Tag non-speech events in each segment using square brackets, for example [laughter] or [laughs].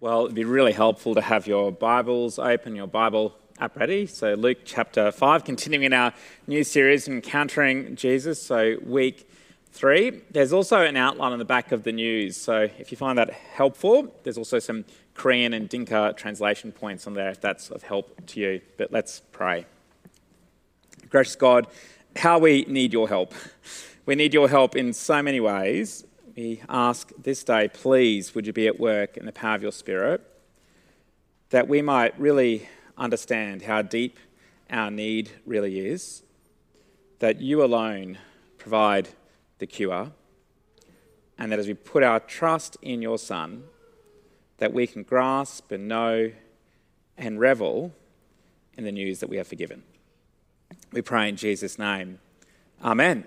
Well, it'd be really helpful to have your Bibles open, your Bible app ready. So, Luke chapter 5, continuing in our new series, Encountering Jesus. So, week three. There's also an outline on the back of the news. So, if you find that helpful, there's also some Korean and Dinka translation points on there if that's of help to you. But let's pray. Gracious God, how we need your help. We need your help in so many ways we ask this day, please, would you be at work in the power of your Spirit, that we might really understand how deep our need really is, that you alone provide the cure, and that as we put our trust in your Son, that we can grasp and know and revel in the news that we are forgiven. We pray in Jesus' name. Amen.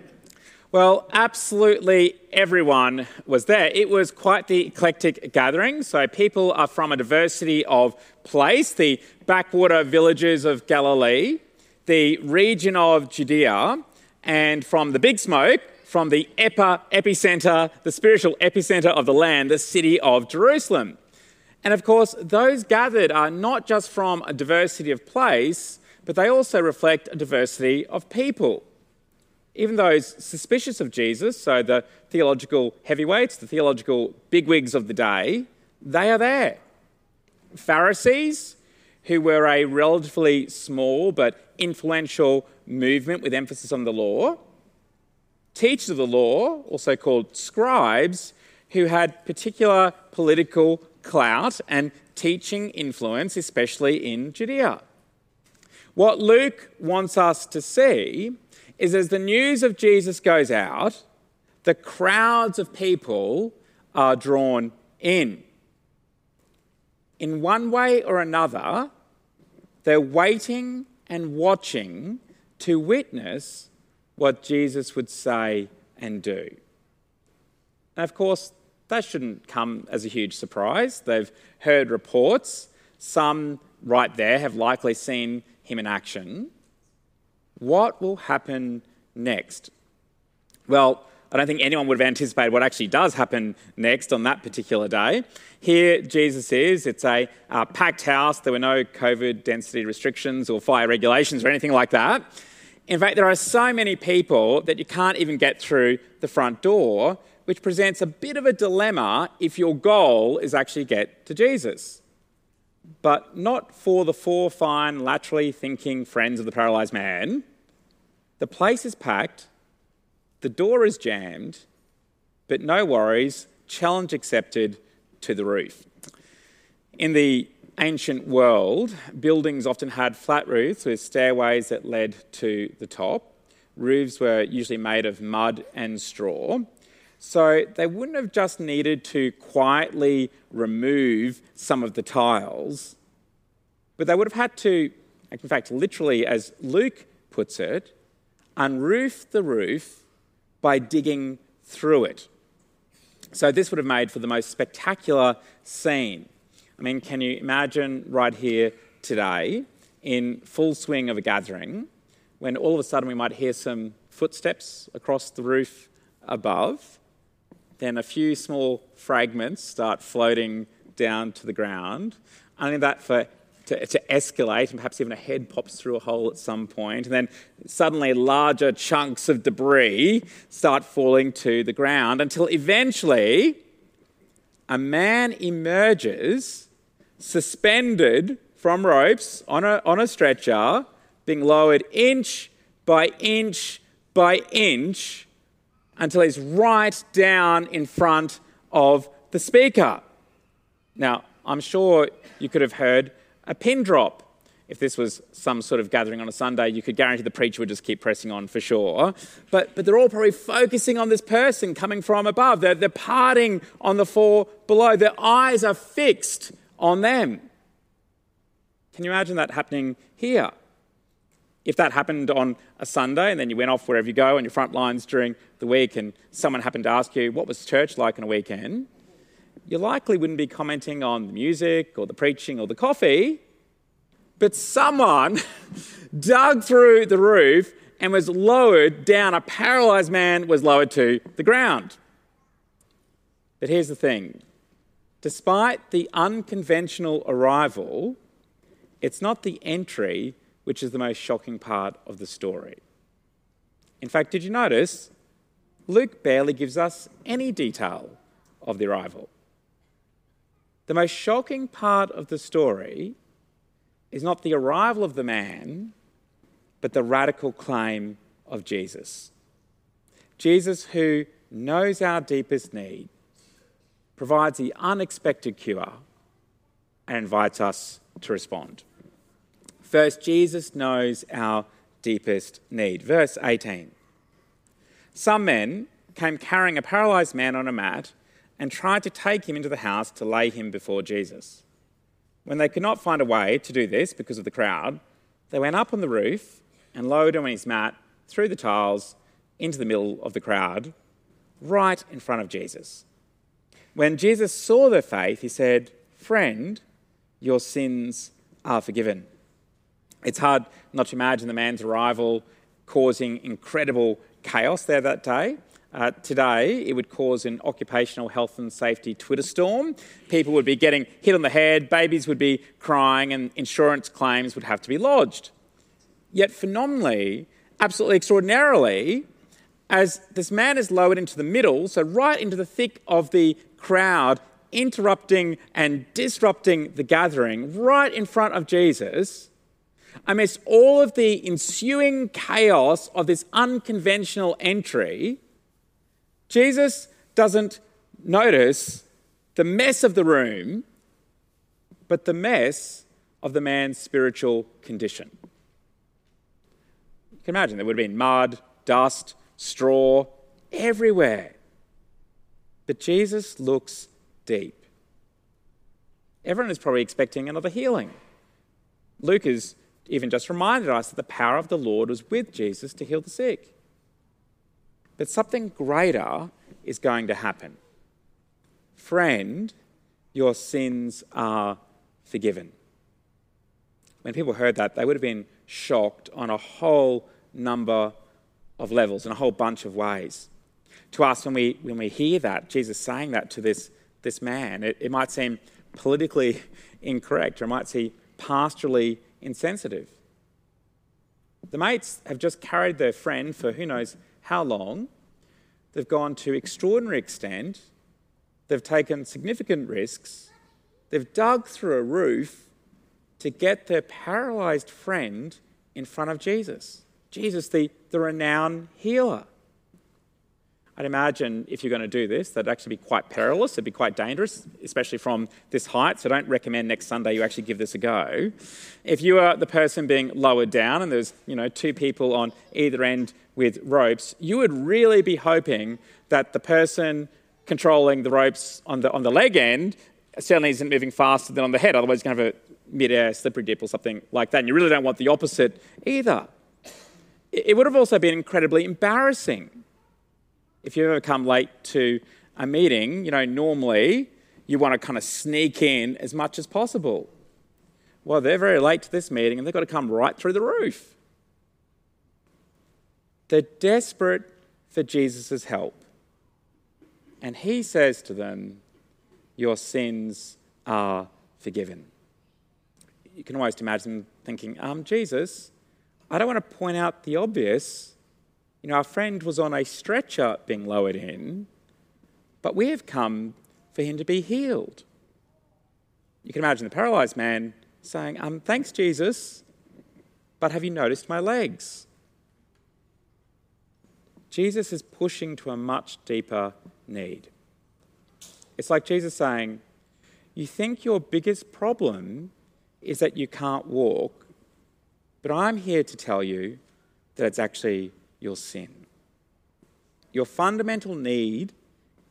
Well, absolutely everyone was there. It was quite the eclectic gathering. So, people are from a diversity of place the backwater villages of Galilee, the region of Judea, and from the big smoke, from the epicenter, the spiritual epicenter of the land, the city of Jerusalem. And of course, those gathered are not just from a diversity of place, but they also reflect a diversity of people even those suspicious of Jesus, so the theological heavyweights, the theological bigwigs of the day, they are there. Pharisees, who were a relatively small but influential movement with emphasis on the law, teachers of the law, also called scribes, who had particular political clout and teaching influence, especially in Judea. What Luke wants us to see is as the news of Jesus goes out, the crowds of people are drawn in. In one way or another, they're waiting and watching to witness what Jesus would say and do. And of course, that shouldn't come as a huge surprise. They've heard reports. Some right there have likely seen him in action. What will happen next? Well, I don't think anyone would have anticipated what actually does happen next on that particular day. Here, Jesus is. It's a uh, packed house. There were no COVID density restrictions or fire regulations or anything like that. In fact, there are so many people that you can't even get through the front door, which presents a bit of a dilemma if your goal is actually get to Jesus. But not for the four fine, laterally thinking friends of the paralyzed man the place is packed, the door is jammed, but no worries, challenge accepted to the roof. In the ancient world, buildings often had flat roofs with stairways that led to the top. Roofs were usually made of mud and straw. So they wouldn't have just needed to quietly remove some of the tiles, but they would have had to, in fact, literally, as Luke puts it, unroof the roof by digging through it. So, this would have made for the most spectacular scene. I mean, can you imagine right here today, in full swing of a gathering, when all of a sudden we might hear some footsteps across the roof above, then a few small fragments start floating down to the ground. Only that for to, to escalate, and perhaps even a head pops through a hole at some point, and then suddenly larger chunks of debris start falling to the ground until eventually a man emerges suspended from ropes on a, on a stretcher, being lowered inch by inch by inch until he's right down in front of the speaker. Now, I'm sure you could have heard a pin drop. If this was some sort of gathering on a Sunday, you could guarantee the preacher would just keep pressing on for sure. But, but they're all probably focusing on this person coming from above. They're, they're parting on the four below. Their eyes are fixed on them. Can you imagine that happening here? If that happened on a Sunday and then you went off wherever you go on your front lines during the week and someone happened to ask you, What was church like on a weekend? You likely wouldn't be commenting on the music or the preaching or the coffee, but someone [laughs] dug through the roof and was lowered down. A paralyzed man was lowered to the ground. But here's the thing Despite the unconventional arrival, it's not the entry which is the most shocking part of the story. In fact, did you notice? Luke barely gives us any detail of the arrival. The most shocking part of the story is not the arrival of the man, but the radical claim of Jesus. Jesus, who knows our deepest need, provides the unexpected cure, and invites us to respond. First, Jesus knows our deepest need. Verse 18 Some men came carrying a paralyzed man on a mat and tried to take him into the house to lay him before Jesus. When they could not find a way to do this because of the crowd, they went up on the roof and lowered him on his mat through the tiles into the middle of the crowd, right in front of Jesus. When Jesus saw their faith, he said, Friend, your sins are forgiven. It's hard not to imagine the man's arrival causing incredible chaos there that day. Uh, today, it would cause an occupational health and safety Twitter storm. People would be getting hit on the head, babies would be crying, and insurance claims would have to be lodged. Yet, phenomenally, absolutely extraordinarily, as this man is lowered into the middle, so right into the thick of the crowd, interrupting and disrupting the gathering, right in front of Jesus, amidst all of the ensuing chaos of this unconventional entry, Jesus doesn't notice the mess of the room, but the mess of the man's spiritual condition. You can imagine there would have been mud, dust, straw everywhere. But Jesus looks deep. Everyone is probably expecting another healing. Luke has even just reminded us that the power of the Lord was with Jesus to heal the sick. But something greater is going to happen. Friend, your sins are forgiven. When people heard that, they would have been shocked on a whole number of levels, in a whole bunch of ways. To us, when we, when we hear that, Jesus saying that to this, this man, it, it might seem politically [laughs] incorrect or it might seem pastorally insensitive. The mates have just carried their friend for who knows how long. They've gone to extraordinary extent. They've taken significant risks. They've dug through a roof to get their paralyzed friend in front of Jesus. Jesus, the, the renowned healer. I'd imagine if you're going to do this, that'd actually be quite perilous. It'd be quite dangerous, especially from this height. So I don't recommend next Sunday you actually give this a go. If you are the person being lowered down and there's you know two people on either end with ropes, you would really be hoping that the person controlling the ropes on the on the leg end certainly isn't moving faster than on the head. Otherwise, you're going to have a mid-air slippery dip or something like that. And you really don't want the opposite either. It would have also been incredibly embarrassing if you ever come late to a meeting, you know, normally you want to kind of sneak in as much as possible. Well, they're very late to this meeting and they've got to come right through the roof. They're desperate for Jesus' help. And he says to them, Your sins are forgiven. You can almost imagine thinking, um, Jesus, I don't want to point out the obvious, you know, our friend was on a stretcher being lowered in, but we have come for him to be healed. You can imagine the paralyzed man saying, um, Thanks, Jesus, but have you noticed my legs? Jesus is pushing to a much deeper need. It's like Jesus saying, You think your biggest problem is that you can't walk, but I'm here to tell you that it's actually your sin. Your fundamental need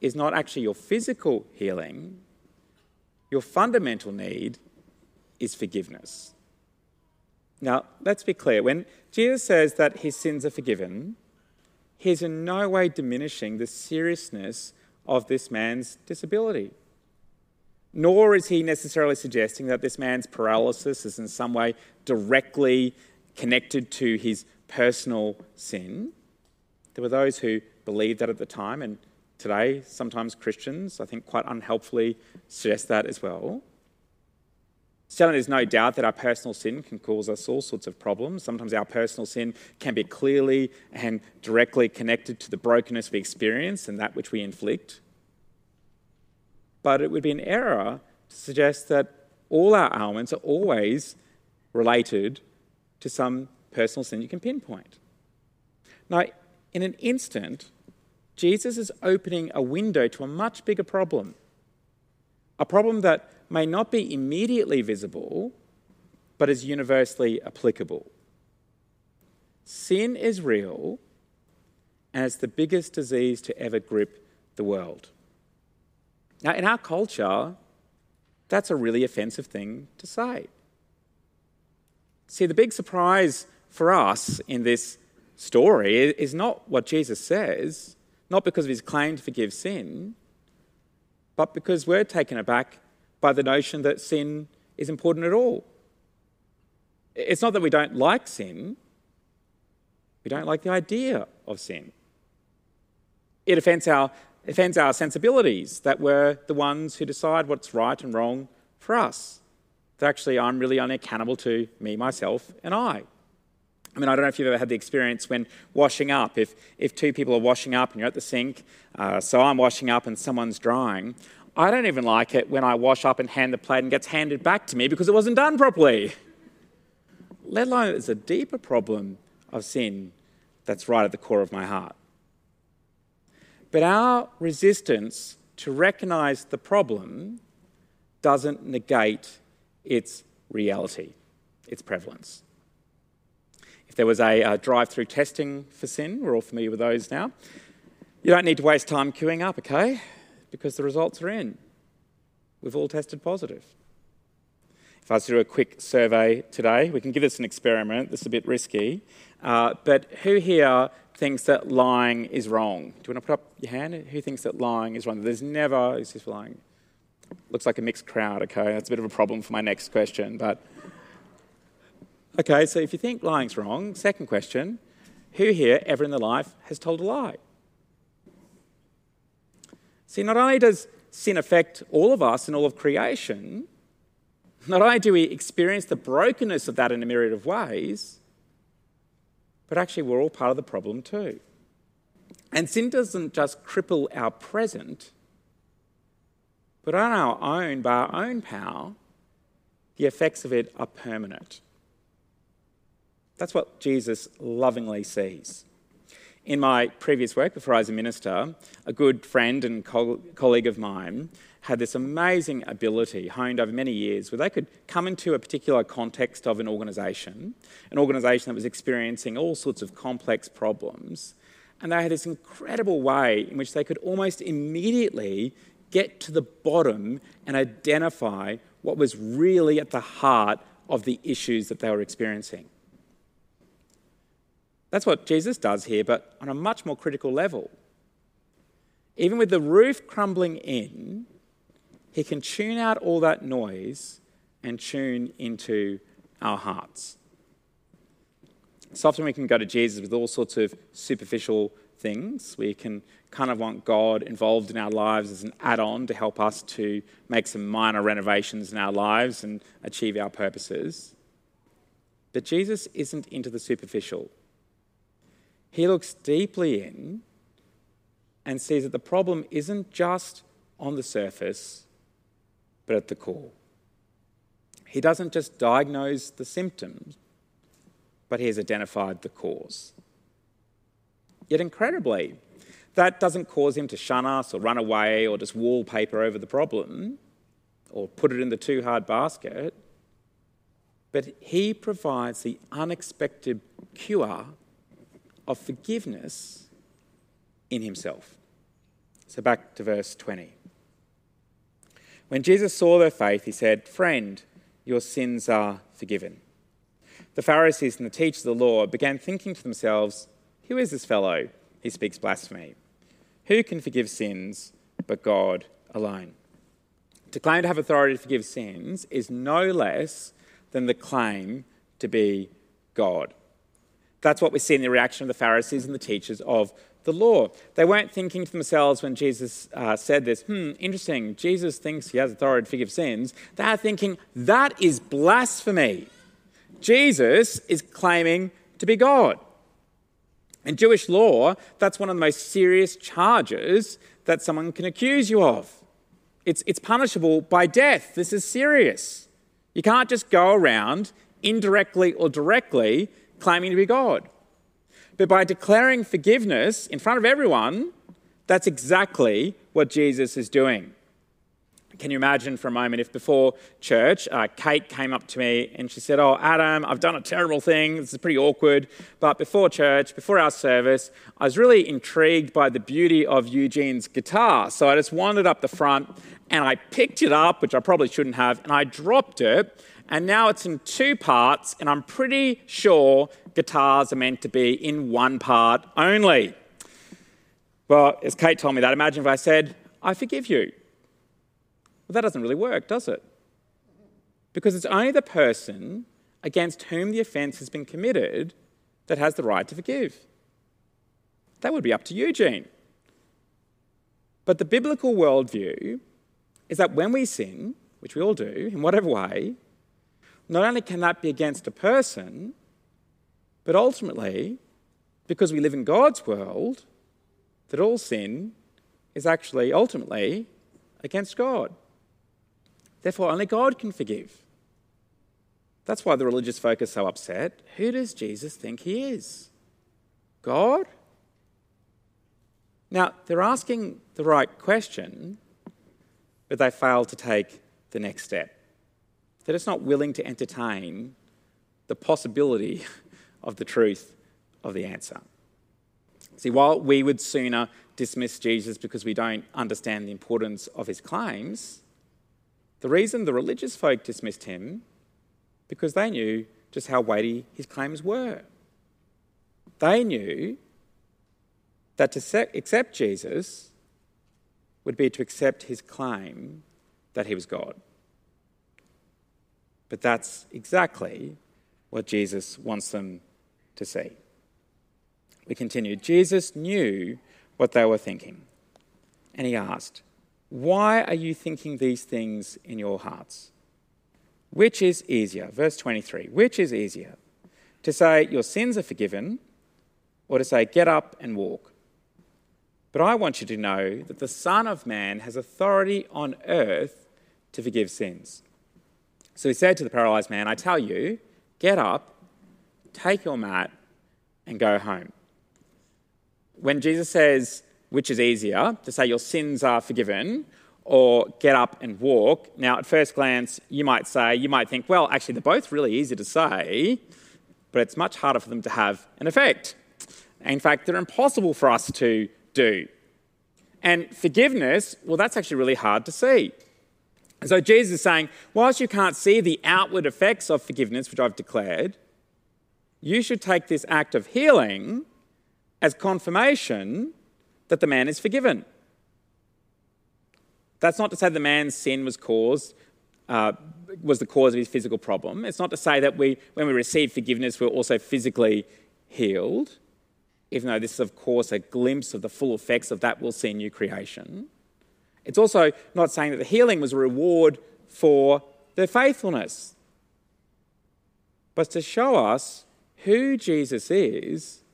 is not actually your physical healing, your fundamental need is forgiveness. Now, let's be clear. When Jesus says that his sins are forgiven, he's in no way diminishing the seriousness of this man's disability. Nor is he necessarily suggesting that this man's paralysis is in some way directly connected to his personal sin. There were those who believed that at the time, and today. Sometimes Christians, I think, quite unhelpfully suggest that as well. Certainly, there's no doubt that our personal sin can cause us all sorts of problems. Sometimes our personal sin can be clearly and directly connected to the brokenness we experience and that which we inflict. But it would be an error to suggest that all our ailments are always related to some personal sin you can pinpoint. Now, in an instant, Jesus is opening a window to a much bigger problem. A problem that may not be immediately visible, but is universally applicable. Sin is real, and it's the biggest disease to ever grip the world. Now, in our culture, that's a really offensive thing to say. See, the big surprise for us in this story is not what Jesus says, not because of his claim to forgive sin, but because we're taken aback by the notion that sin is important at all. It's not that we don't like sin, we don't like the idea of sin. It offends our, offends our sensibilities that we're the ones who decide what's right and wrong for us. That actually I'm really only accountable to me, myself, and I. I mean, I don't know if you've ever had the experience when washing up. If, if two people are washing up and you're at the sink, uh, so I'm washing up and someone's drying, I don't even like it when I wash up and hand the plate and gets handed back to me because it wasn't done properly. Let alone it's a deeper problem of sin that's right at the core of my heart. But our resistance to recognize the problem doesn't negate its reality, its prevalence. There was a, a drive through testing for sin, we're all familiar with those now, you don't need to waste time queuing up, okay? because the results are in. We've all tested positive. If I was to do a quick survey today, we can give this an experiment. This is a bit risky. Uh, but who here thinks that lying is wrong? Do you want to put up your hand? Who thinks that lying is wrong? There's never is this lying. Looks like a mixed crowd, okay? That's a bit of a problem for my next question. But okay, so if you think lying's wrong, second question who here ever in their life has told a lie? See, not only does sin affect all of us and all of creation, not only do we experience the brokenness of that in a myriad of ways, but actually we're all part of the problem too. And sin doesn't just cripple our present, but on our own, by our own power, the effects of it are permanent. That's what Jesus lovingly sees. In my previous work, before I was a minister, a good friend and co- colleague of mine had this amazing ability honed over many years where they could come into a particular context of an organisation, an organisation that was experiencing all sorts of complex problems, and they had this incredible way in which they could almost immediately get to the bottom and identify what was really at the heart of the issues that they were experiencing. That's what Jesus does here, but on a much more critical level. Even with the roof crumbling in, he can tune out all that noise and tune into our hearts. So often we can go to Jesus with all sorts of superficial things. We can kind of want God involved in our lives as an add on to help us to make some minor renovations in our lives and achieve our purposes. But Jesus isn't into the superficial. He looks deeply in and sees that the problem isn't just on the surface, but at the core. He doesn't just diagnose the symptoms, but he has identified the cause. Yet, incredibly, that doesn't cause him to shun us or run away or just wallpaper over the problem or put it in the too hard basket. But he provides the unexpected cure of forgiveness in himself. So back to verse 20. When Jesus saw their faith, he said, Friend, your sins are forgiven. The Pharisees and the teachers of the law began thinking to themselves, Who is this fellow? He speaks blasphemy. Who can forgive sins but God alone? To claim to have authority to forgive sins is no less than the claim to be God. That's what we see in the reaction of the Pharisees and the teachers of the law. They weren't thinking to themselves when Jesus uh, said this, hmm, interesting, Jesus thinks he has authority to forgive sins. They're thinking, that is blasphemy. Jesus is claiming to be God. In Jewish law, that's one of the most serious charges that someone can accuse you of. It's, it's punishable by death. This is serious. You can't just go around indirectly or directly claiming to be God. But by declaring forgiveness in front of everyone, that's exactly what Jesus is doing. Can you imagine for a moment if before church, uh, Kate came up to me and she said, Oh, Adam, I've done a terrible thing. This is pretty awkward. But before church, before our service, I was really intrigued by the beauty of Eugene's guitar. So I just wandered up the front and I picked it up, which I probably shouldn't have, and I dropped it. And now it's in two parts, and I'm pretty sure guitars are meant to be in one part only. Well, as Kate told me that, imagine if I said, I forgive you. Well, that doesn't really work, does it? Because it's only the person against whom the offence has been committed that has the right to forgive. That would be up to Eugene. But the biblical worldview is that when we sin, which we all do, in whatever way, not only can that be against a person, but ultimately, because we live in God's world, that all sin is actually ultimately against God. Therefore, only God can forgive. That's why the religious folk are so upset. Who does Jesus think he is? God? Now, they're asking the right question, but they fail to take the next step. They're just not willing to entertain the possibility [laughs] of the truth of the answer. See, while we would sooner dismiss Jesus because we don't understand the importance of his claims, the reason the religious folk dismissed him because they knew just how weighty his claims were. They knew that to accept Jesus would be to accept his claim that he was God. But that's exactly what Jesus wants them to see. We continue. Jesus knew what they were thinking, and he asked, Why are you thinking these things in your hearts? Which is easier? Verse 23 Which is easier? To say, Your sins are forgiven, or to say, Get up and walk? But I want you to know that the Son of Man has authority on earth to forgive sins. So he said to the paralyzed man, I tell you, get up, take your mat, and go home. When Jesus says, which is easier, to say your sins are forgiven, or get up and walk. Now, at first glance, you might say, you might think, well, actually, they're both really easy to say, but it's much harder for them to have an effect. In fact, they're impossible for us to do. And forgiveness, well, that's actually really hard to see. So Jesus is saying, whilst you can't see the outward effects of forgiveness, which I've declared, you should take this act of healing as confirmation that the man is forgiven. That's not to say the man's sin was caused, uh, was the cause of his physical problem. It's not to say that we, when we receive forgiveness, we're also physically healed, even though this is, of course, a glimpse of the full effects of that we'll see in new creation. It's also not saying that the healing was a reward for their faithfulness, but to show us who Jesus is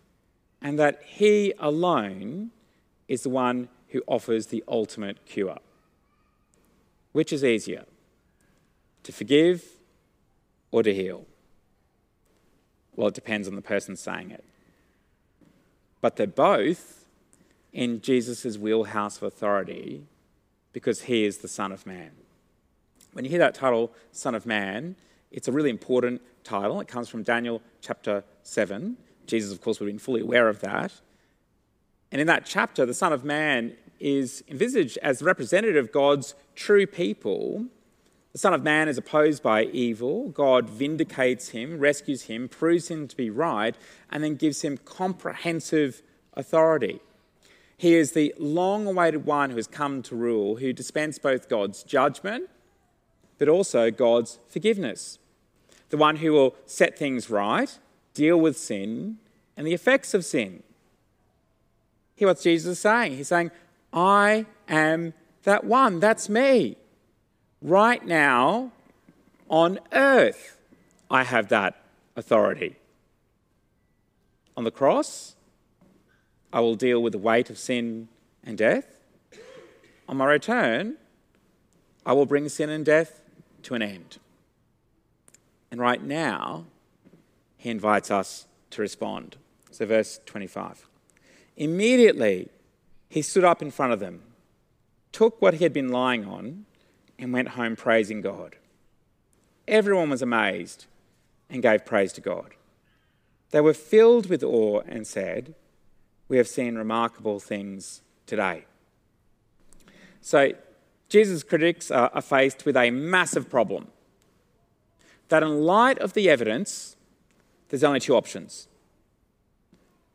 and that he alone is the one who offers the ultimate cure. Which is easier, to forgive or to heal? Well, it depends on the person saying it. But they're both in Jesus' wheelhouse of authority because he is the Son of Man. When you hear that title, Son of Man, it's a really important title. It comes from Daniel chapter 7. Jesus, of course, would have been fully aware of that. And in that chapter, the Son of Man is envisaged as the representative of God's true people. The Son of Man is opposed by evil. God vindicates him, rescues him, proves him to be right, and then gives him comprehensive authority. He is the long awaited one who has come to rule, who dispense both God's judgment but also God's forgiveness. The one who will set things right, deal with sin and the effects of sin. Hear what Jesus is saying. He's saying, I am that one. That's me. Right now, on earth, I have that authority. On the cross, I will deal with the weight of sin and death. On my return, I will bring sin and death to an end. And right now, he invites us to respond. So, verse 25. Immediately, he stood up in front of them, took what he had been lying on, and went home praising God. Everyone was amazed and gave praise to God. They were filled with awe and said, We have seen remarkable things today. So, Jesus' critics are faced with a massive problem. That, in light of the evidence, there's only two options.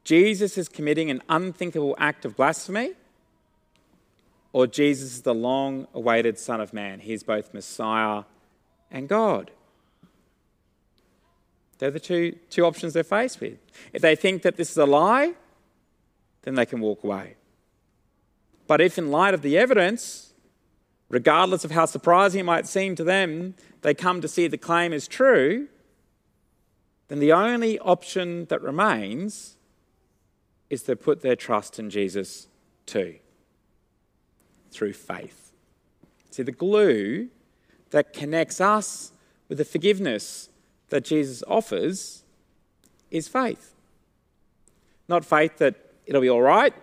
Jesus is committing an unthinkable act of blasphemy, or Jesus is the long awaited Son of Man. He's both Messiah and God. They're the two, two options they're faced with. If they think that this is a lie, then they can walk away. But if, in light of the evidence, regardless of how surprising it might seem to them, they come to see the claim is true, then the only option that remains is to put their trust in Jesus too, through faith. See, the glue that connects us with the forgiveness that Jesus offers is faith. Not faith that it'll be all right,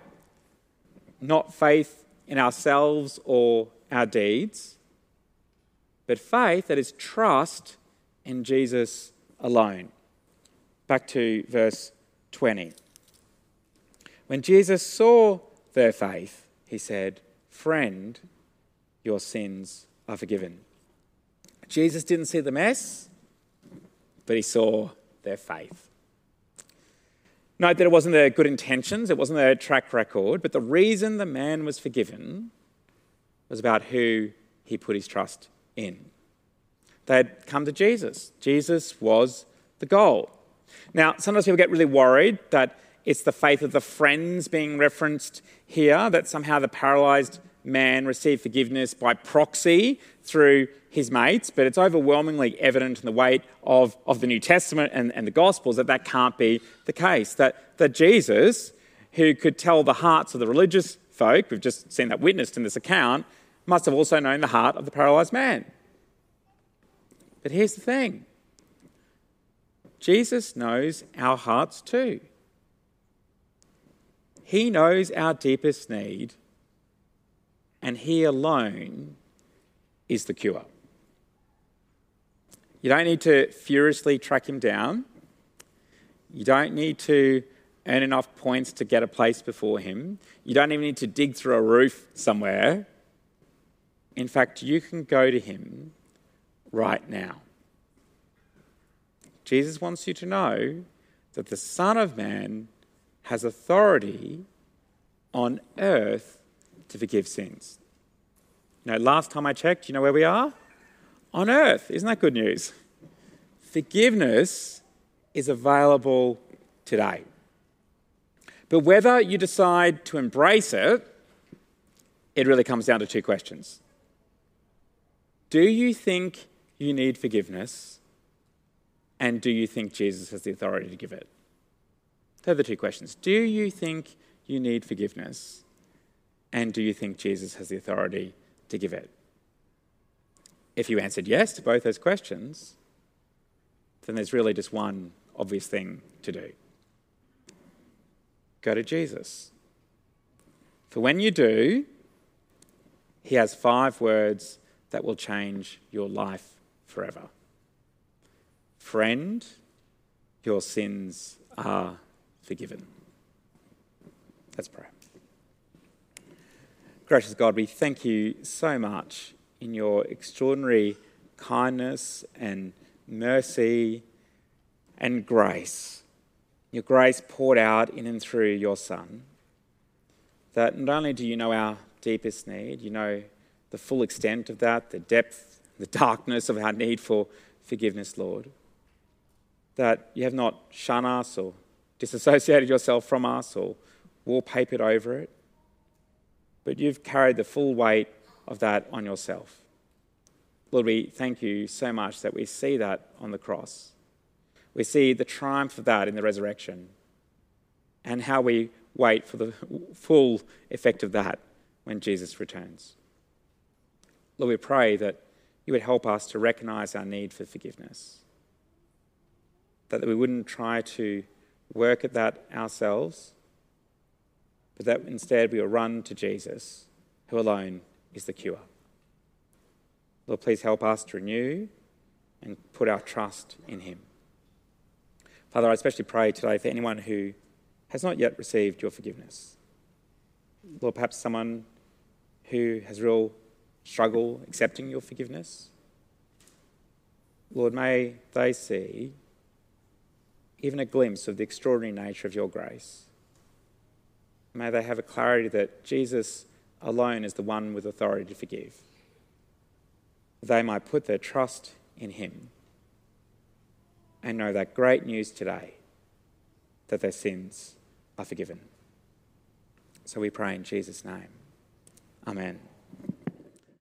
not faith in ourselves or our deeds, but faith that is trust in Jesus alone. Back to verse 20. When Jesus saw their faith, he said, Friend, your sins are forgiven. Jesus didn't see the mess, but he saw their faith. Note that it wasn't their good intentions, it wasn't their track record, but the reason the man was forgiven was about who he put his trust in. They had come to Jesus. Jesus was the goal. Now, sometimes people get really worried that it's the faith of the friends being referenced here, that somehow the paralyzed man received forgiveness by proxy through his mates, but it's overwhelmingly evident in the weight of, of the New Testament and, and the Gospels that that can't be the case. That, that Jesus, who could tell the hearts of the religious folk, we've just seen that witnessed in this account, must have also known the heart of the paralyzed man. But here's the thing Jesus knows our hearts too. He knows our deepest need, and He alone is the cure. You don't need to furiously track Him down. You don't need to earn enough points to get a place before Him. You don't even need to dig through a roof somewhere. In fact, you can go to Him right now. Jesus wants you to know that the Son of Man has authority on earth to forgive sins. Last time I checked, you know where we are? On earth. Isn't that good news? Forgiveness is available today. But whether you decide to embrace it, it really comes down to two questions. Do you think you need forgiveness? And do you think Jesus has the authority to give it? They're the two questions. Do you think you need forgiveness? And do you think Jesus has the authority to give it? If you answered yes to both those questions, then there's really just one obvious thing to do go to Jesus. For when you do, he has five words that will change your life forever. Friend, your sins are forgiven. Let's pray. Gracious God, we thank you so much in your extraordinary kindness and mercy and grace. Your grace poured out in and through your Son. That not only do you know our deepest need, you know the full extent of that, the depth, the darkness of our need for forgiveness, Lord that you have not shunned us or disassociated yourself from us or wallpapered over it, but you've carried the full weight of that on yourself. Lord, we thank you so much that we see that on the cross. We see the triumph of that in the resurrection and how we wait for the full effect of that when Jesus returns. Lord, we pray that you would help us to recognize our need for forgiveness, that we wouldn't try to work at that ourselves, but that instead we will run to Jesus, who alone is the cure. Lord, please help us to renew and put our trust in Him. Father, I especially pray today for anyone who has not yet received your forgiveness. Lord, perhaps someone who has real struggle accepting your forgiveness. Lord, may they see even a glimpse of the extraordinary nature of your grace. May they have a clarity that Jesus alone is the one with authority to forgive. They might put their trust in him and know that great news today that their sins are forgiven. So we pray in Jesus' name. Amen.